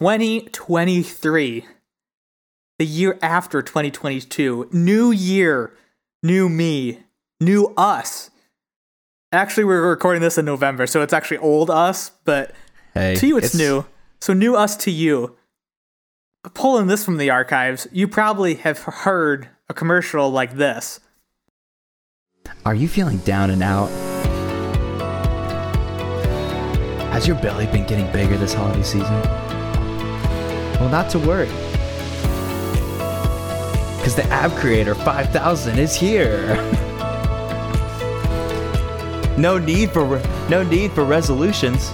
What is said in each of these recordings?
2023, the year after 2022, new year, new me, new us. Actually, we're recording this in November, so it's actually old us, but Hey, to you it's, new. So new us to you. Pulling this from the archives, you probably have heard a commercial like this. Are you feeling down and out? Has your belly been getting bigger this holiday season? Well, not to worry. Because the Ab Creator 5000 is here. no need for re- no need for resolutions.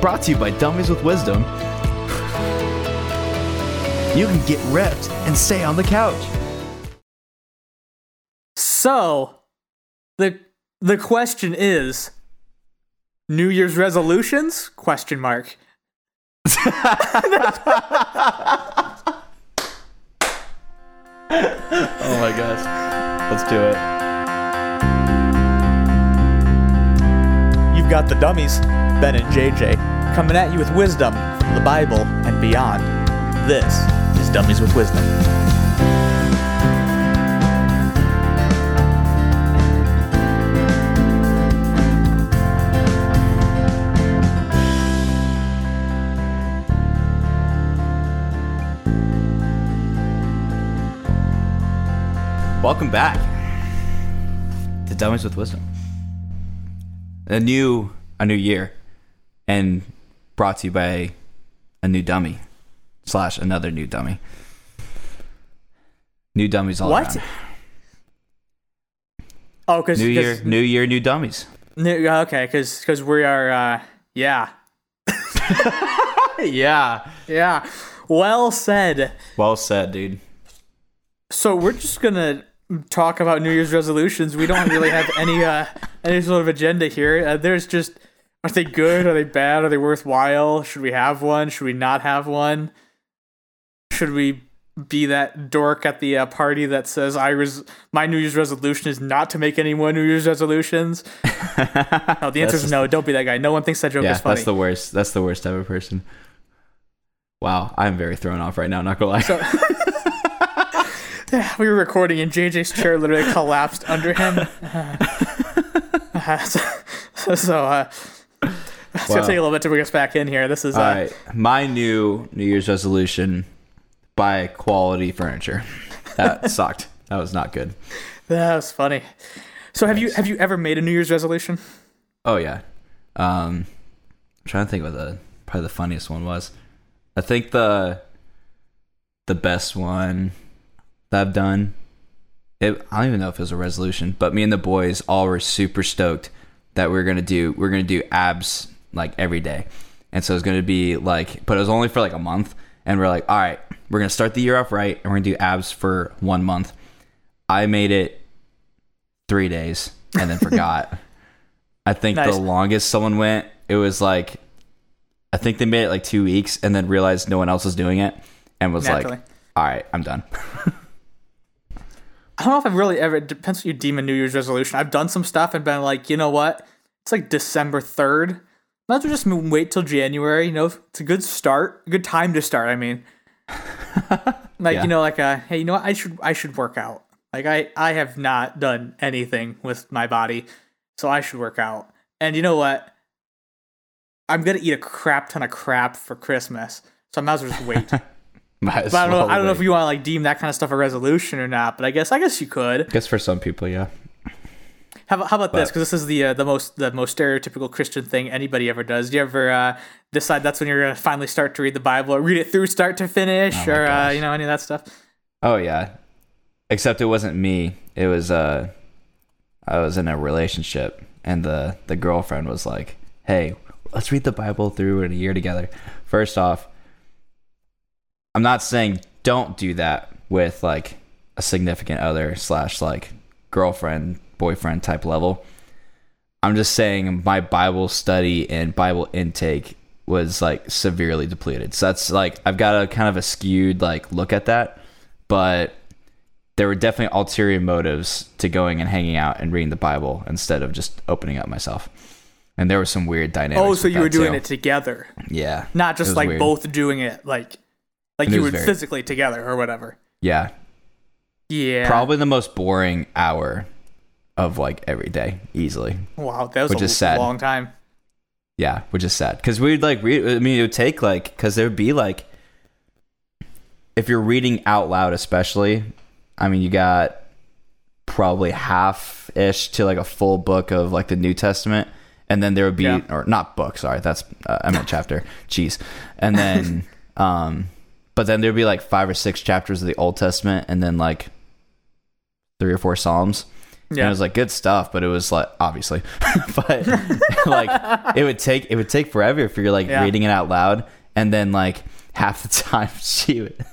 Brought to you by Dummies with Wisdom. You can get ripped and stay on the couch. So, the the question is New Year's resolutions? Question mark. Oh my gosh. Let's do it. You've got the dummies, Ben and JJ, coming at you with wisdom from the Bible and beyond. This is Dummies with Wisdom. Welcome back to Dummies with Wisdom. A new a new year, and brought to you by a new dummy slash another new dummy. New dummies all What? around. Oh, because New year, new year, new dummies. New, okay, because we are, uh, yeah, yeah. yeah. Well said. Well said, dude. So we're just gonna talk about New Year's resolutions. We don't really have any uh any sort of agenda here. Uh, there's just are they good? Are they bad? Are they worthwhile? Should we have one? Should we not have one? Should we be that dork at the uh, party that says I res- my New Year's resolution is not to make any more New Year's resolutions? No, the answer is no. Don't be that guy. No one thinks that joke Yeah, is funny. that's the worst. That's the worst type of person. Wow, I'm very thrown off right now. Not gonna lie. So- we were recording and JJ's chair literally collapsed under him. Uh, so, so uh, it's gonna take a little bit to bring us back in here. This is uh, All right, my new New Year's resolution: buy quality furniture. That sucked. That was not good. that was funny. So have you have you ever made a New Year's resolution? Oh yeah. Um, I'm trying to think what the probably the funniest one was. I think the the best one that I've done. It, I don't even know if it was a resolution, but me and the boys all were super stoked that we are gonna do we are gonna do abs like every day, and so it's gonna be like, but it was only for like a month, and we're like, all right, we're gonna start the year off right, and we're gonna do abs for one month. I made it three days and then forgot. I think Nice. the longest someone went, it was like, I think they made it like two weeks and then realized no one else was doing it and was Naturally. like, all right, I'm done. I don't know if I've really ever. It depends what you deem a New Year's resolution. I've done some stuff and been like, you know what? It's like December third. Might as well just wait till January. You know, it's a good start, a good time to start. I mean, like Yeah. you know, like uh, hey, you know what? I should I should work out. Like I I have not done anything with my body, so I should work out. And you know what? I'm gonna eat a crap ton of crap for Christmas, so I might as well just wait. but Might I don't know. I don't know if you want to like deem that kind of stuff a resolution or not. But I guess I guess you could. I guess for some people, yeah. How about, how about this? Because this is the uh, the most the most stereotypical Christian thing anybody ever does. Do you ever uh, decide that's when you're gonna finally start to read the Bible, or read it through start to finish, Oh or uh, you know any of that stuff? Oh yeah. Except it wasn't me. It was uh I was in a relationship and the the girlfriend was like, "Hey, let's read the Bible through in a year together." First off, I'm not saying don't do that with like a significant other slash like girlfriend boyfriend type level. I'm just saying my Bible study and Bible intake was like severely depleted. So that's like I've got a kind of a skewed like look at that, but there were definitely ulterior motives to going and hanging out and reading the Bible instead of just opening up myself. and there was some weird dynamics. Oh, so you were doing too. it together, Yeah, not just like weird. both doing it like like And you were very- physically together or whatever. Yeah, Yeah. probably the most boring hour of like every day, easily. Wow, that was Which a is sad. long time. Yeah, which is sad because we'd like read. I mean, it would take like because there would be like if you're reading out loud, especially. I mean, you got probably half ish to like a full book of like the New Testament, and then there would be Yeah. or not book. Sorry, that's uh, I meant chapter. Jeez, and then um, but then there'd be like five or six chapters of the Old Testament, and then like three or four Psalms. And it was like good stuff, but it was like obviously, but like it would take it would take forever if you're like Yeah. reading it out loud, and then like half the time she would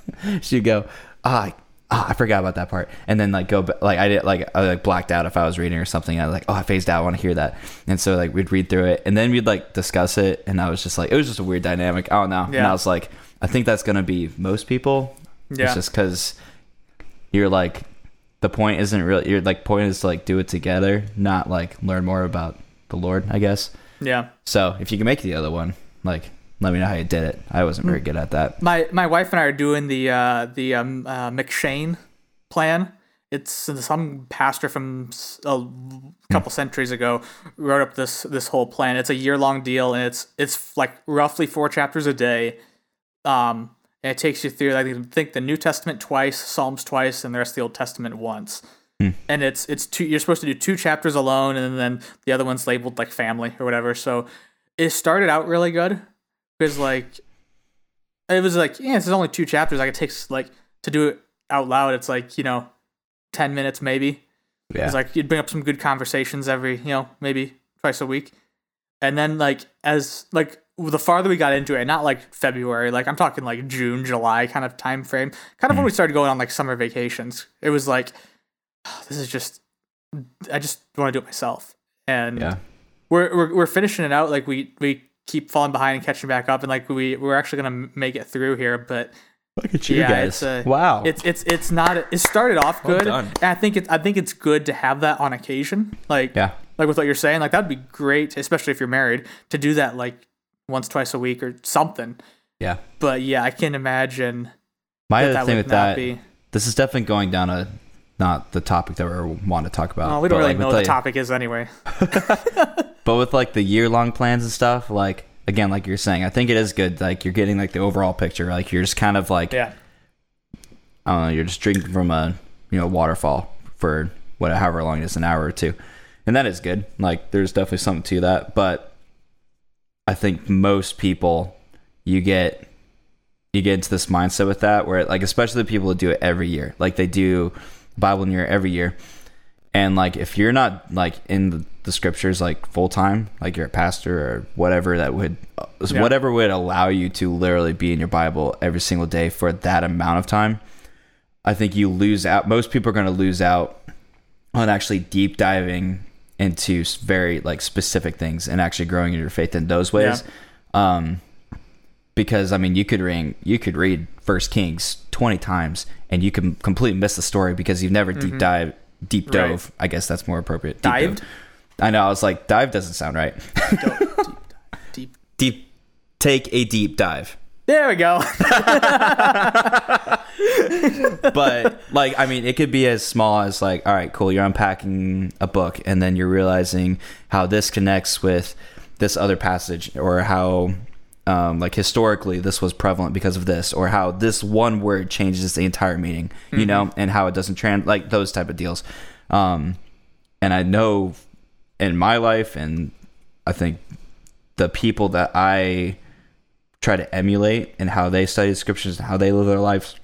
she'd go ah. Ah, I forgot about that part, and then like go like I did like I like blacked out if I was reading or something. I was like, oh, I phased out. I want to hear that, and so like we'd read through it, and then we'd like discuss it, and I was just like, it was just a weird dynamic. I don't know, and I was like, I think that's gonna be most people. Yeah. It's just because you're like the point isn't really your like point is to like do it together, not like learn more about the Lord, I guess. yeah. So if you can make the other one, like let me know how you did it. I wasn't Mm. very good at that. My my wife and I are doing the uh, the um, uh, M'Cheyne plan. It's some pastor from a couple centuries ago wrote up this this whole plan. It's a year long deal, and it's it's like roughly four chapters a day. Um, and it takes you through like I think the New Testament twice, Psalms twice, and the rest of the Old Testament once. And it's it's two. You're supposed to do two chapters alone, and then the other one's labeled like family or whatever. So it started out really good because like it was like yeah, it's only two chapters. Like it takes like to do it out loud. It's like you know, ten minutes maybe. Yeah. It's like you'd bring up some good conversations every you know maybe twice a week, and then like as like the farther we got into it, not like February, like I'm talking like June, July kind of time frame, kind of when we started going on like summer vacations. It was like this is just I just want to do it myself, and yeah. we're, we're we're finishing it out. Like we we keep falling behind and catching back up, and like we we're actually gonna make it through here. But Look at you Yeah, guys. it's, uh, wow. it's it's it's not. It started off good, done. and I think it's I think it's good to have that on occasion. Like yeah. like with what you're saying, like that'd be great, especially if you're married, to do that like once twice a week or something. Yeah. But yeah, I can imagine My that other thing would with that, be. this is definitely going down a not the topic that we want to talk about. Oh, we don't really like, know what the topic is anyway. But with like the year long plans and stuff, like again, like you're saying, I think it is good. Like you're getting like the overall picture. Like you're just kind of like Yeah. I don't know, you're just drinking from a you know waterfall for whatever however long it is, an hour or two, and that is good. Like there's definitely something to that, but I think most people you get you get into this mindset with that where like especially the people that do it every year, like they do Bible in year every year, and like if you're not like in the, the scriptures like full time, like you're a pastor or whatever that would uh, Yeah. whatever would allow you to literally be in your Bible every single day for that amount of time. I think you lose out. Most people are going to lose out on actually deep diving into very like specific things and actually growing in your faith in those ways. Um, because I mean, you could read you could read First Kings twenty times and you can completely miss the story because you've never deep dive deep Mm-hmm. Right. dove. I guess that's more appropriate. Deep Dived? dove. I know. I was like, dive doesn't sound right. Deep. deep, take a deep dive. There we go. but like i mean it could be as small as like all right cool you're unpacking a book and then you're realizing how this connects with this other passage or how um, like historically this was prevalent because of this or how this one word changes the entire meaning you know and how it doesn't trans like those type of deals. Um, and i know in my life and i think the people that i try to emulate and how they study the scriptures and how they live their lives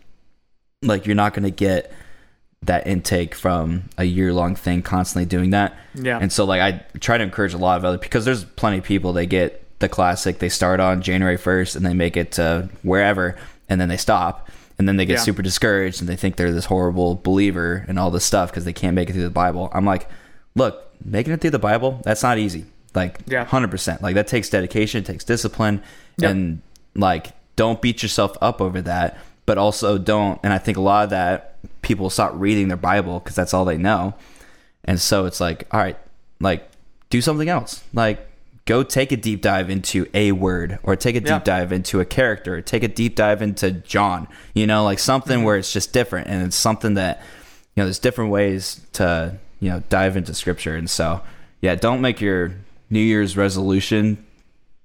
like you're not going to get that intake from a year long thing constantly doing that Yeah. and so like i try to encourage a lot of other because there's plenty of people they get the classic they start on january 1st and they make it to wherever and then they stop and then they get Yeah. super discouraged and they think they're this horrible believer and all this stuff because they can't make it through the bible i'm like look making it through the bible that's not easy like Yeah. 100% like that takes dedication it takes discipline Yep. and like don't beat yourself up over that but also don't and i think a lot of that people stop reading their bible because that's all they know and so it's like all right like do something else like go take a deep dive into a word or take a deep Yeah. dive into a character, take a deep dive into John, you know, like something Mm-hmm. where it's just different and it's something that, you know, there's different ways to, you know, dive into scripture. And so, yeah, don't make your New Year's resolution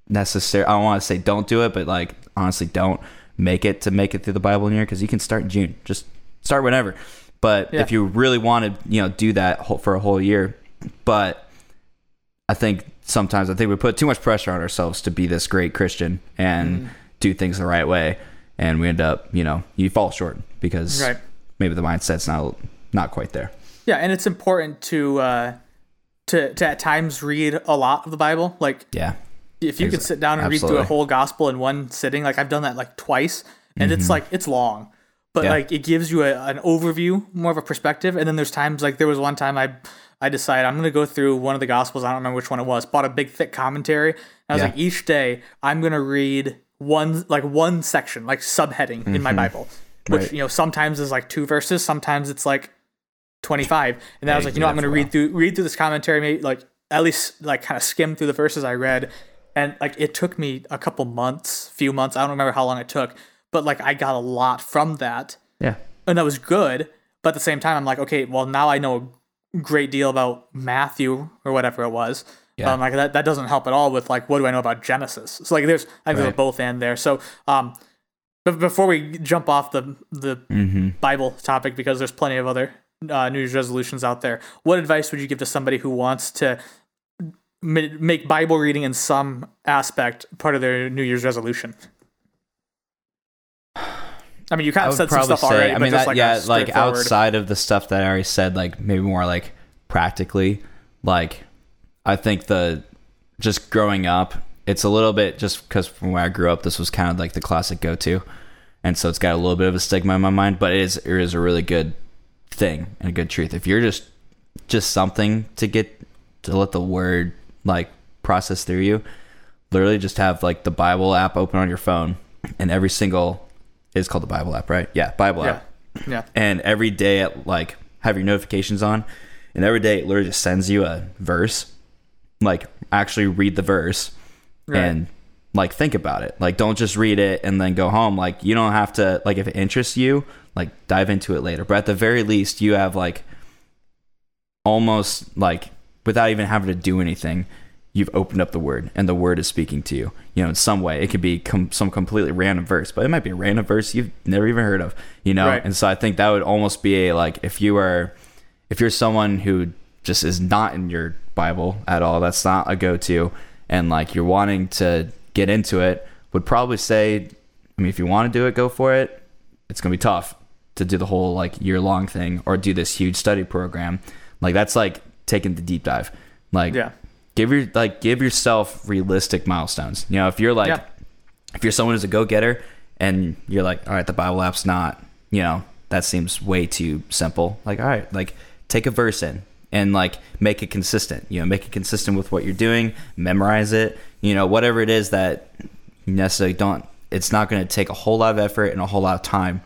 necessary. I don't want to say don't do it, but like honestly, don't make it to make it through the Bible in a year because you can start in June. Just start whenever. But Yeah. if you really want to, you know, do that for a whole year, but I think sometimes I think we put too much pressure on ourselves to be this great Christian and Mm. do things the right way, and we end up, you know, you fall short because Right. maybe the mindset's not not quite there. Yeah, and it's important to uh, to to at times read a lot of the Bible. Like Yeah, if you could sit down and read through a whole gospel in one sitting, like I've done that like twice, and it's like it's long, but Mm-hmm. Yeah. like it gives you a, an overview, more of a perspective. And then there's times like there was one time I I decided I'm gonna go through one of the gospels. I don't remember which one it was. Bought a big thick commentary. And I was Yeah. like, each day I'm gonna read one like one section, like subheading in my Bible, which Mm-hmm. Right. you know sometimes is like two verses, sometimes it's like 25 and then i was like you know i'm going to read through read through this commentary maybe like at least like kind of skim through the verses i read and like it took me a couple months few months i don't remember how long it took but like i got a lot from that yeah, and that was good but at the same time i'm like okay well now i know a great deal about matthew or whatever it was Yeah. um, like that, that doesn't help at all with like what do i know about genesis so like there's i think there's Right. both and there so um but before we jump off the the mm-hmm. Bible topic because there's plenty of other uh, New Year's resolutions out there. What advice would you give to somebody who wants to make Bible reading in some aspect part of their New Year's resolution? I mean, you kind of said some stuff say. already, I mean, that, like yeah, like outside of the stuff that I already said, like maybe more like practically, like I think the just growing up, it's a little bit just because from where I grew up, this was kind of like the classic go-to, and so it's got a little bit of a stigma in my mind, but it is it is a really good thing and a good truth. If you're just just something to get to let the word like process through you, literally just have like the Bible app open on your phone, and every single is called the Bible app, right? Yeah, Bible Yeah, app. yeah, And every day at like have your notifications on, and every day it literally just sends you a verse. Like actually read the verse Right. and like think about it. Like don't just read it and then go home. Like you don't have to like if it interests you, like dive into it later. But at the very least, you have like almost like without even having to do anything, you've opened up the word and the word is speaking to you. You know, in some way, it could be com- some completely random verse, but it might be a random verse you've never even heard of. You know, Right. and so I think that would almost be a like if you are if you're someone who just is not in your Bible at all, that's not a go-to, and like you're wanting to get into it, would probably say, I mean, if you want to do it, go for it. It's gonna be tough to do the whole like year long thing or do this huge study program. Like that's like taking the deep dive. Like yeah, give your like give yourself realistic milestones. You know, if you're like Yeah. if you're someone who's a go getter and you're like, all right, the Bible app's not, you know, that seems way too simple. Like, all right, like take a verse in and like make it consistent. You know, make it consistent with what you're doing, memorize it, you know, whatever it is that you necessarily don't it's not gonna take a whole lot of effort and a whole lot of time.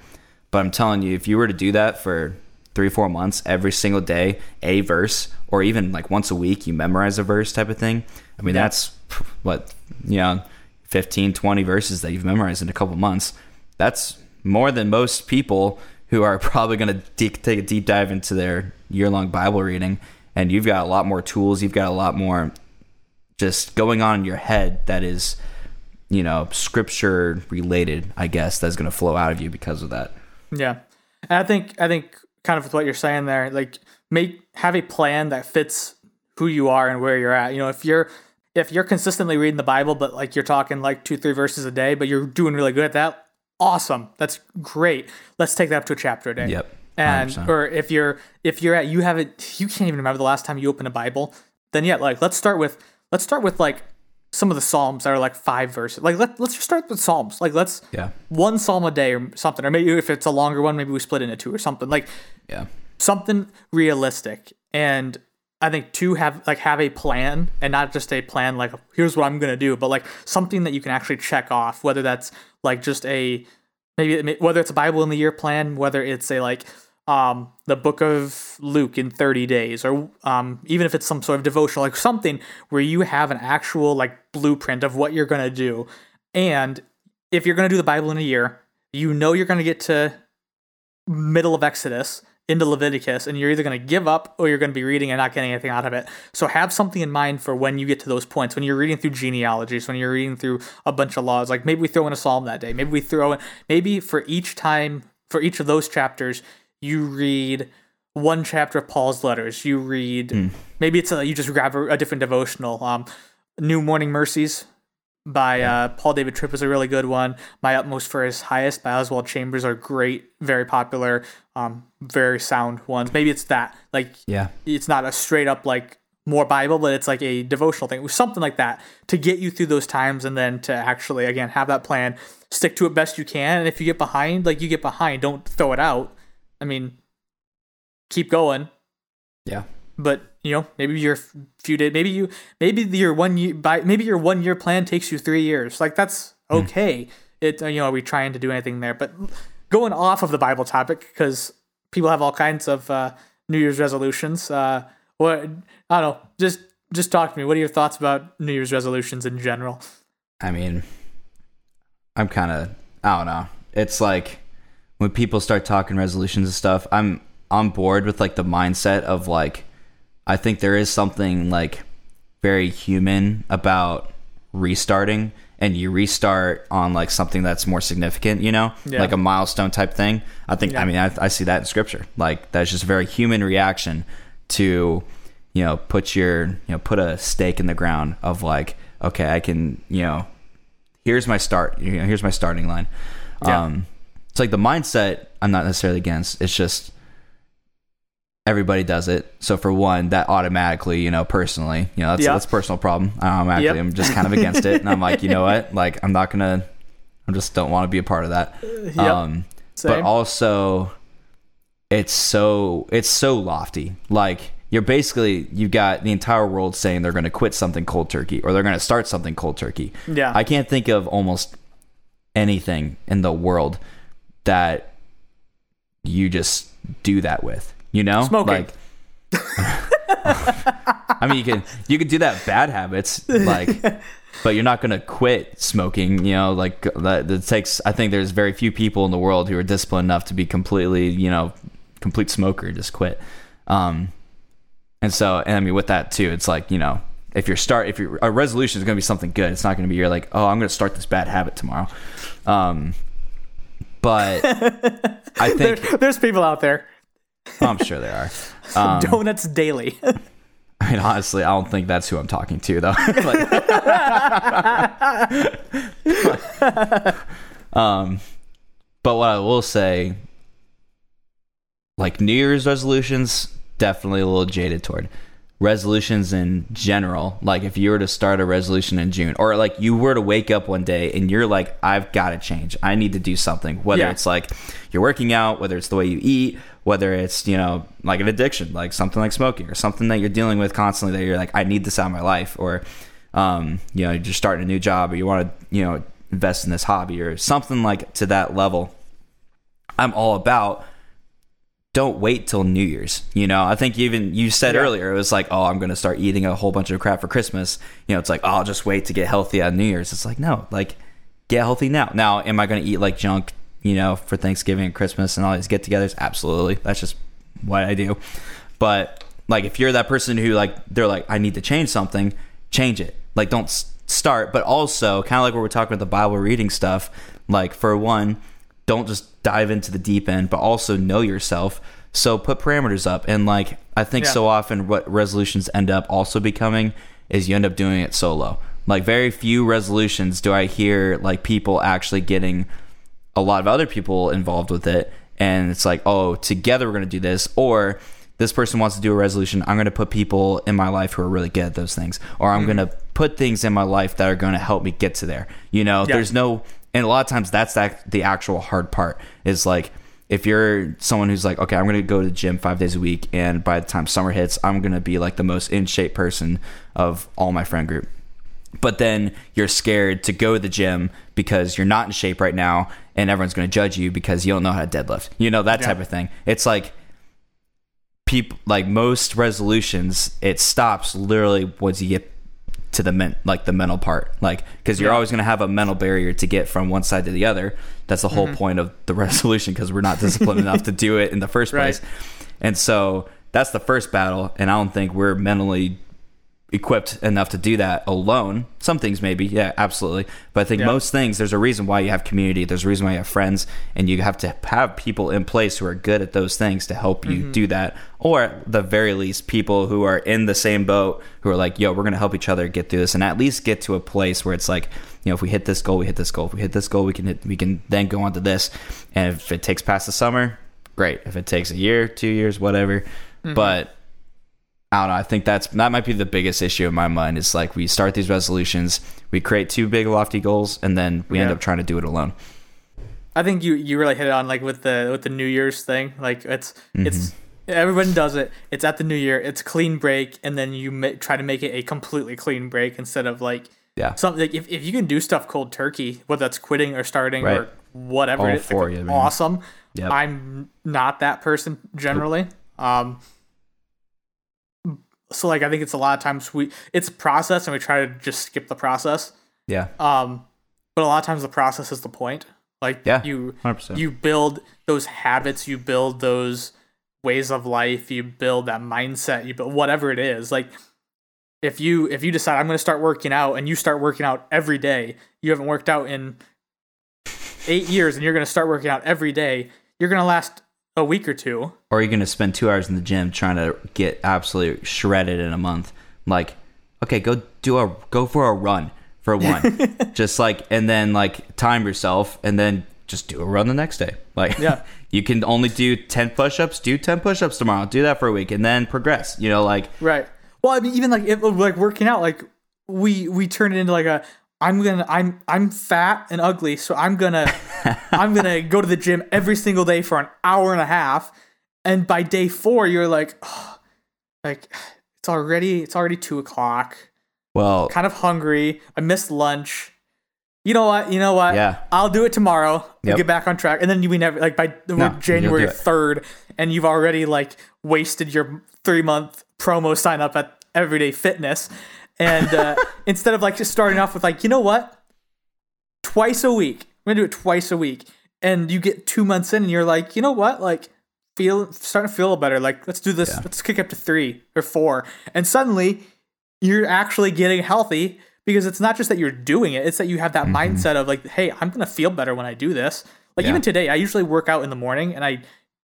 But I'm telling you, if you were to do that for three, four months, every single day, a verse, or even like once a week, you memorize a verse type of thing. I mean, Yeah. that's what, you know, 15, 20 verses that you've memorized in a couple months. That's more than most people who are probably going to de- take a deep dive into their year long Bible reading. And you've got a lot more tools, you've got a lot more just going on in your head that is, you know, scripture related, I guess, that's going to flow out of you because of that. yeah. And I think I think kind of with what you're saying there, like make have a plan that fits who you are and where you're at. You know, if you're if you're consistently reading the Bible, but like you're talking like two, three verses a day, but you're doing really good at that, awesome. That's great. Let's take that up to a chapter a day. Yep. And 100%. or if you're if you're at you haven't you can't even remember the last time you opened a Bible, then yeah, like let's start with let's start with like some of the Psalms that are like five verses. Like let, let's just start with Psalms. Like let's Yeah. one psalm a day or something or maybe if it's a longer one maybe we split into two or something like Yeah. something realistic and i think to have like have a plan and not just a plan like here's what i'm gonna do but like something that you can actually check off whether that's like just a maybe whether it's a bible in the year plan whether it's a like um, the book of Luke in 30 days, or um, even if it's some sort of devotional, like something where you have an actual like blueprint of what you're going to do. And if you're going to do the Bible in a year, you know you're going to get to middle of Exodus into Leviticus, and you're either going to give up or you're going to be reading and not getting anything out of it. So have something in mind for when you get to those points. When you're reading through genealogies, when you're reading through a bunch of laws, like maybe we throw in a psalm that day. Maybe we throw in maybe for each time for each of those chapters, you read one chapter of Paul's letters. You read maybe it's a, you just grab a, a different devotional. Um, New Morning Mercies by uh, Paul David Tripp is a really good one. My Utmost for His Highest by Oswald Chambers are great, very popular, um, very sound ones. Maybe it's that. Like, Yeah. it's not a straight up like more Bible, but it's like a devotional thing, something like that to get you through those times, and then to actually again have that plan, stick to it best you can. And if you get behind, like you get behind, don't throw it out. I mean, keep going, Yeah. but you know maybe your few days maybe you maybe your one year by maybe your one year plan takes you three years. Like that's okay. It you know are we trying to do anything there? But going off of the bible topic because people have all kinds of uh, new year's resolutions uh what i don't know. Just just talk to me. What are your thoughts about new year's resolutions in general? I mean, I'm kind of I don't know. It's like when people start talking resolutions and stuff, I'm on board with like the mindset of like I think there is something like very human about restarting and you restart on like something that's more significant, you know, Yeah. like a milestone type thing. I think, Yeah. I mean, I, I see that in scripture. Like that's just a very human reaction to, you know, put your, you know, put a stake in the ground of like, okay, I can, you know, here's my start, you know, here's my starting line. Yeah. Um, it's like the mindset I'm not necessarily against. It's just everybody does it. So for one, that automatically, you know, personally, you know, that's Yeah. that's a personal problem. I automatically Yep. am just kind of against it, and I'm like, you know what, like I'm not gonna, I just don't want to be a part of that. Yep. Um, but Same. also, it's so it's so lofty. Like you're basically you've got the entire world saying they're going to quit something cold turkey or they're going to start something cold turkey. Yeah. I can't think of almost anything in the world that you just do that with. You know, Smoking. Like, I mean, you can you can do that bad habits, like, but you're not gonna quit smoking. You know, like that. It takes. I think there's very few people in the world who are disciplined enough to be completely, you know, complete smoker and just quit. Um, and so, and I mean, with that too, it's like you know, if you're start, if your a resolution is gonna be something good, it's not gonna be you're like, oh, I'm gonna start this bad habit tomorrow. Um, but I there, think there's people out there I'm sure there are. Um, donuts daily I mean, honestly, I don't think that's who I'm talking to, though. Like- um, but what I will say, like New Year's resolutions, definitely a little jaded toward resolutions in general. Like if you were to start a resolution in June, or like you were to wake up one day and you're like, I've got to change. I need to do something. Whether Yeah. it's like you're working out, whether it's the way you eat, whether it's you know like an addiction, like something like smoking, or something that you're dealing with constantly that you're like, I need this out of my life, or um, you know, you're starting a new job, or you want to you know invest in this hobby, or something like to that level. I'm all about don't wait till New Year's. You know, I think even you said Yeah. earlier it was like, oh, I'm going to start eating a whole bunch of crap for Christmas. You know, it's like, oh, I'll just wait to get healthy on New Year's. It's like, no, like get healthy now. Now, am I going to eat like junk? You know, for Thanksgiving and Christmas and all these get-togethers? Absolutely, that's just what I do. But like, if you're that person who like they're like, I need to change something, change it. Like, don't start. But also, kind of like what we're talking about the Bible reading stuff. Like, for one, don't just dive into the deep end, but also know yourself. So put parameters up. And like I think Yeah. so often what resolutions end up also becoming is you end up doing it solo. Like very few resolutions do I hear like people actually getting a lot of other people involved with it and it's like, "Oh, together we're going to do this." Or this person wants to do a resolution. I'm going to put people in my life who are really good at those things, or I'm hmm. going to put things in my life that are going to help me get to there. You know, Yeah. there's no, and a lot of times that's that the actual hard part is like if you're someone who's like, okay, I'm going to go to the gym five days a week, and by the time summer hits, I'm going to be like the most in shape person of all my friend group. But then you're scared to go to the gym because you're not in shape right now and everyone's going to judge you because you don't know how to deadlift. You know that Yeah. type of thing. It's like people like most resolutions, it stops literally once you get to the men like the mental part like because you're Yeah. always going to have a mental barrier to get from one side to the other that's the whole mm-hmm. point of the resolution because we're not disciplined enough to do it in the first Right. place and so that's the first battle and i don't think we're mentally equipped enough to do that alone. Some things maybe yeah absolutely. But i think Yeah. most things there's a reason why you have community there's a reason why you have friends and you have to have people in place who are good at those things to help you Mm-hmm. do that. Or at the very least people who are in the same boat who are like yo we're going to help each other get through this and at least get to a place where it's like you know if we hit this goal we hit this goal. If we hit this goal we can hit, we can then go on to this. And if it takes past the summer great. If it takes a year two years whatever. Mm-hmm. but I don't know. I think that's that might be the biggest issue in my mind. Is like we start these resolutions, we create two big lofty goals, and then we end up trying to do it alone. I think you you really hit it on like with the with the New Year's thing. Like it's it's everyone does it. It's at the New Year. It's clean break, and then you ma- try to make it a completely clean break instead of like Yeah. something. Like if, if you can do stuff cold turkey, whether that's quitting or starting Right. or whatever, All it is, for like, you, awesome. Yep. I'm not that person generally. Um. So like I think it's a lot of times we it's a process and we try to just skip the process. Yeah. Um, but a lot of times the process is the point. Like Yeah. you 100%. you build those habits, you build those ways of life, you build that mindset, you build whatever it is. Like if you if you decide I'm going to start working out and you start working out every day, you haven't worked out in 8 years and you're going to start working out every day, you're going to last a week or two. Or you're gonna spend two hours in the gym trying to get absolutely shredded in a month. Like, okay, go do a go for a run for one, just like, and then like time yourself, and then just do a run the next day. Like, Yeah. you can only do ten push-ups. Do ten push-ups tomorrow. Do that for a week, and then progress. You know, like, Right. Well, I mean, even like if, like working out, like we we turn it into like a I'm gonna I'm I'm fat and ugly, so I'm gonna I'm gonna go to the gym every single day for an hour and a half, and by day four you're like, oh, like it's already it's already two o'clock, well, kind of hungry. I missed lunch. You know what? You know what? Yeah. I'll do it tomorrow. We'll Yep. get back on track, and then you we never like by No, January you'll do it. third, and you've already like wasted your three month promo sign up at Everyday Fitness, and uh, instead of like just starting off with like you know what, twice a week, we're gonna do it twice a week, and you get two months in, and you're like, you know what, like feel starting to feel better. Like let's do this. Yeah. Let's kick up to three or four, and suddenly you're actually getting healthy because it's not just that you're doing it; it's that you have that mm-hmm. mindset of like, hey, I'm gonna feel better when I do this. Like Yeah. even today, I usually work out in the morning, and I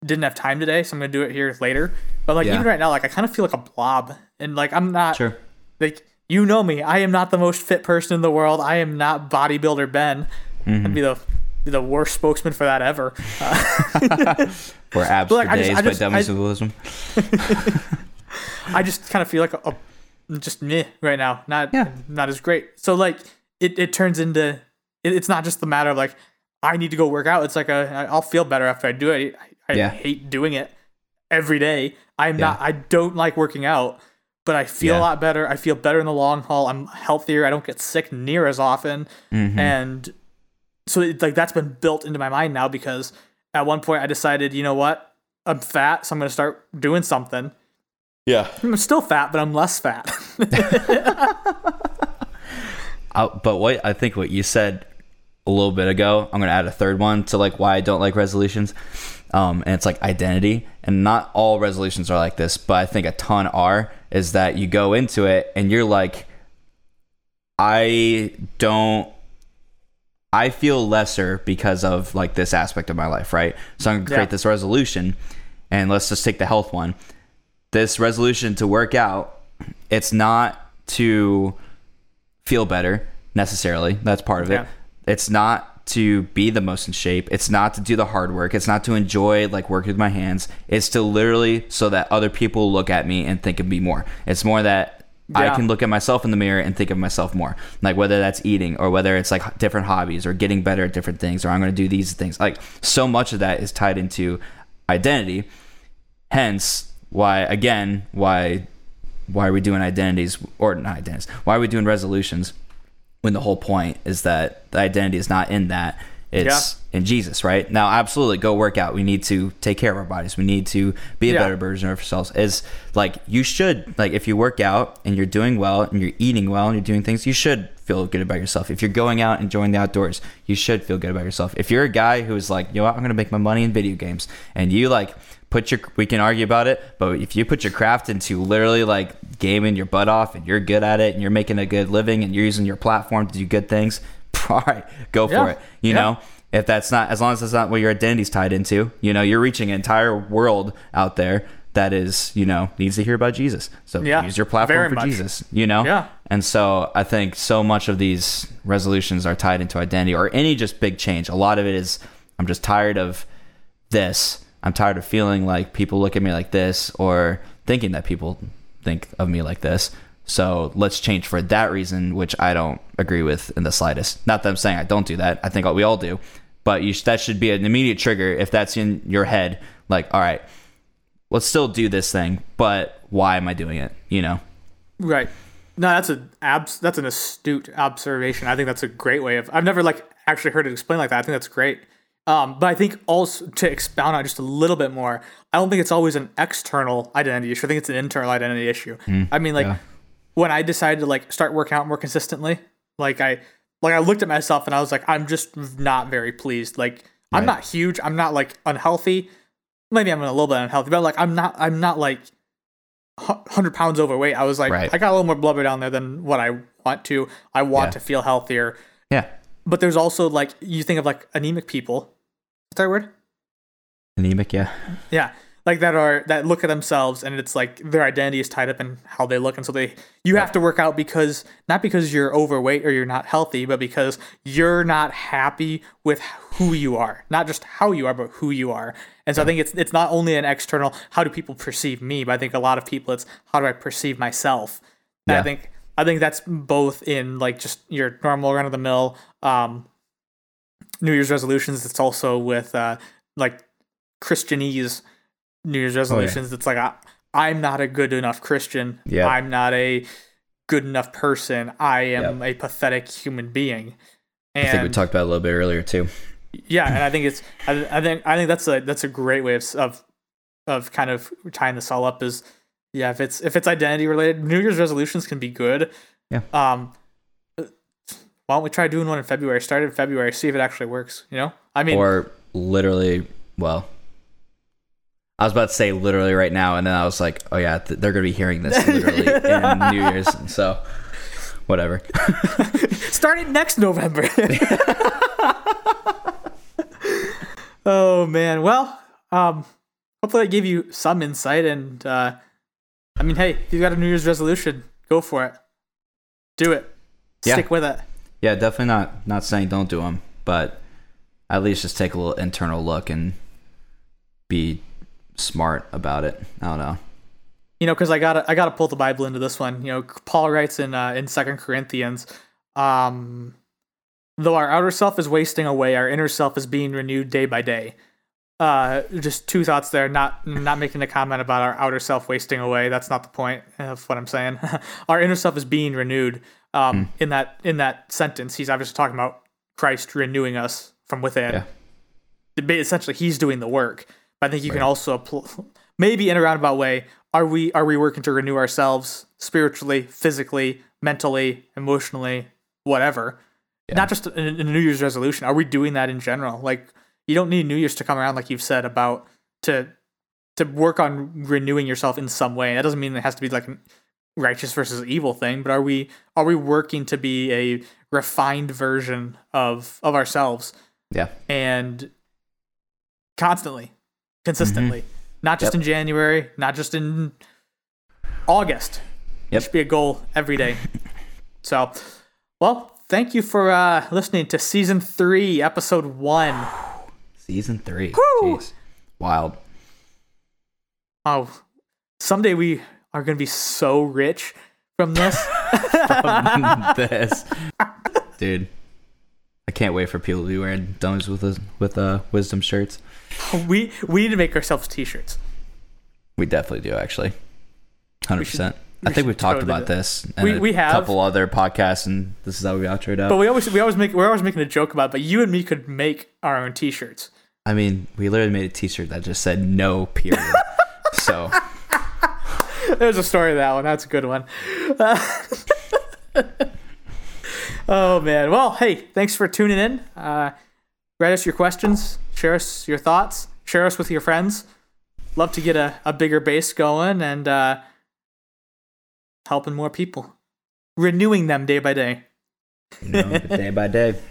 didn't have time today, so I'm gonna do it here later. But like Yeah. even right now, like I kind of feel like a blob, and like I'm not sure. like you know me. I am not the most fit person in the world. I am not bodybuilder Ben. Mm-hmm. I'd be the be the worst spokesman for that ever. Uh, Or abs like, for I just- days I by just- dummy I- symbolism. I just kind of feel like a, a just meh right now. Not Yeah. not as great. So like it, it turns into it, it's not just the matter of like I need to go work out. It's like a I'll feel better after I do it. I, I Yeah. hate doing it every day. I'm Yeah. not I don't like working out, but I feel Yeah. a lot better. I feel better in the long haul. I'm healthier. I don't get sick near as often. Mhm. And so it, like that's been built into my mind now because at one point I decided, you know what? I'm fat, so I'm going to start doing something. Yeah. I'm still fat, but I'm less fat. Uh, but what I think what you said a little bit ago, I'm gonna add a third one to like why I don't like resolutions. Um, and it's like identity, and not all resolutions are like this, but I think a ton are. Is that you go into it and you're like, I don't. I feel lesser because of like this aspect of my life, right? So I'm gonna create Yeah. this resolution, and let's just take the health one. This resolution to work out, it's not to feel better necessarily. That's part of it. It's not to be the most in shape. It's not to do the hard work. It's not to enjoy like working with my hands. It's to literally so that other people look at me and think of me more. It's more that I can look at myself in the mirror and think of myself more. Like whether that's eating or whether it's like different hobbies or getting better at different things or I'm going to do these things. Like so much of that is tied into identity. Hence why again why why are we doing identities or not identities? Why are we doing resolutions when the whole point is that the identity is not in that? It's in Jesus, right? Now, absolutely, go work out. We need to take care of our bodies. We need to be a Yeah. better version of ourselves. Is like you should like if you work out and you're doing well and you're eating well and you're doing things, you should feel good about yourself. If you're going out and enjoying the outdoors, you should feel good about yourself. If you're a guy who's like, you know what, I'm gonna make my money in video games, and you like put your we can argue about it, but if you put your craft into literally like gaming your butt off and you're good at it and you're making a good living and you're using your platform to do good things, all right, go for Yeah. it. You Yeah. know, if that's not as long as that's not what your identity's tied into, you know, you're reaching an entire world out there that is, you know, needs to hear about Jesus. So Yeah, use your platform very for much. Jesus, you know? Yeah. And so I think so much of these resolutions are tied into identity or any just big change. A lot of it is I'm just tired of this. I'm tired of feeling like people look at me like this or thinking that people think of me like this. So let's change for that reason, which I don't agree with in the slightest. Not that I'm saying I don't do that. I think we all do. But sh- that should be an immediate trigger if that's in your head. Like, all right, let's still do this thing, but why am I doing it? You know? Right. No, that's a abs. That's an astute observation. I think that's a great way of. I've never like actually heard it explained like that. I think that's great. Um, but I think also to expound on just a little bit more, I don't think it's always an external identity issue. I think it's an internal identity issue. I mean, like yeah. When I decided to like start working out more consistently, like I like I looked at myself and I was like, I'm just not very pleased. Like I'm not huge. I'm not like unhealthy. Maybe I'm a little bit unhealthy, but like I'm not. I'm not like hundred pounds overweight. I was like, Right. I got a little more blubber down there than what I want to. I want Yeah. to feel healthier. Yeah. But there's also like you think of like anemic people. Is that word? Anemic, yeah. Yeah. Like that are that look at themselves and it's like their identity is tied up in how they look. And so they you have to work out because not because you're overweight or you're not healthy but because you're not happy with who you are. Not just how you are but who you are. And so I think it's it's not only an external how do people perceive me but I think a lot of people it's how do I perceive myself? And I think I think that's both in like just your normal run of the mill um New Year's resolutions. It's also with uh like Christianese New Year's resolutions. It's like I, I'm not a good enough Christian. Yeah. I'm not a good enough person. I am a pathetic human being. And I think we talked about it a little bit earlier too. yeah, and I think it's I, I think I think that's a that's a great way of of of kind of tying this all up is yeah if it's if it's identity related New Year's resolutions can be good. Yeah. Um. Why don't we try doing one in February? Start in February, see if it actually works. You know, I mean, or literally, well, I was about to say literally right now, and then I was like, oh yeah, th- they're gonna be hearing this literally in New Year's, so whatever. Start it next November. oh man. Well, um, hopefully I gave you some insight and uh I mean, hey, if you've got a New Year's resolution, go for it. Do it. Yeah. Stick with it. Yeah, definitely not not saying don't do them, but at least just take a little internal look and be smart about it. I don't know. You know, because I gotta I gotta pull the Bible into this one. You know, Paul writes in uh, in Second Corinthians, um, though our outer self is wasting away, our inner self is being renewed day by day. Uh, just two thoughts there. Not not making a comment about our outer self wasting away. That's not the point of what I'm saying. our inner self is being renewed. Um, in that in that sentence, he's obviously talking about Christ renewing us from within. Yeah. Essentially, he's doing the work. I think you can also maybe in a roundabout way. Are we are we working to renew ourselves spiritually, physically, mentally, emotionally, whatever? Yeah. Not just in, in a New Year's resolution. Are we doing that in general? Like you don't need New Year's to come around, like you've said about to to work on renewing yourself in some way. That doesn't mean it has to be like a righteous versus evil thing, but are we are we working to be a refined version of of ourselves Yeah. and constantly, consistently, not just Yep. in January, not just in August. It should be a goal every day. so, well, thank you for uh, listening to season three, episode one. Season three. Jeez. Wild. Oh, someday we are going to be so rich from this. from this. Dude. I can't wait for people to be wearing dummies with with uh wisdom shirts. we we need to make ourselves t-shirts. We definitely do actually. Hundred percent. I think we've talked totally about this. And We- a we have. a couple other podcasts, and this is how we outroed out. But we always we always make we're always making a joke about. It, but you and me could make our own T-shirts. I mean, we literally made a T-shirt that just said "no" period. so There's a story to that one. That's a good one. oh man. Well, hey, thanks for tuning in. Uh, write us your questions. Share us your thoughts. Share us with your friends. Love to get a, a bigger base going and uh, helping more people, renewing them day by day. you know, day by day.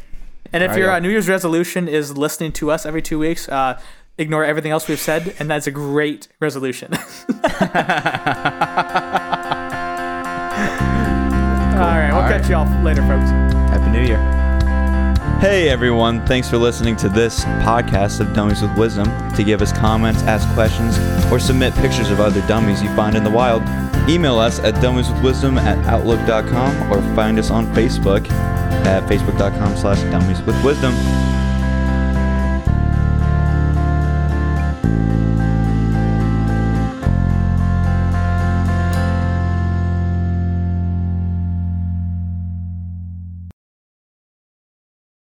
And if All right, your uh. New Year's resolution is listening to us every two weeks, uh, ignore everything else we've said, and that's a great resolution. All right, we'll All catch y'all later, folks. Happy New Year. Hey everyone, thanks for listening to this podcast of Dummies with Wisdom. To give us comments, ask questions, or submit pictures of other dummies you find in the wild, email us at dummieswithwisdom at outlook.com or find us on Facebook at facebook.com slash dummieswithwisdom.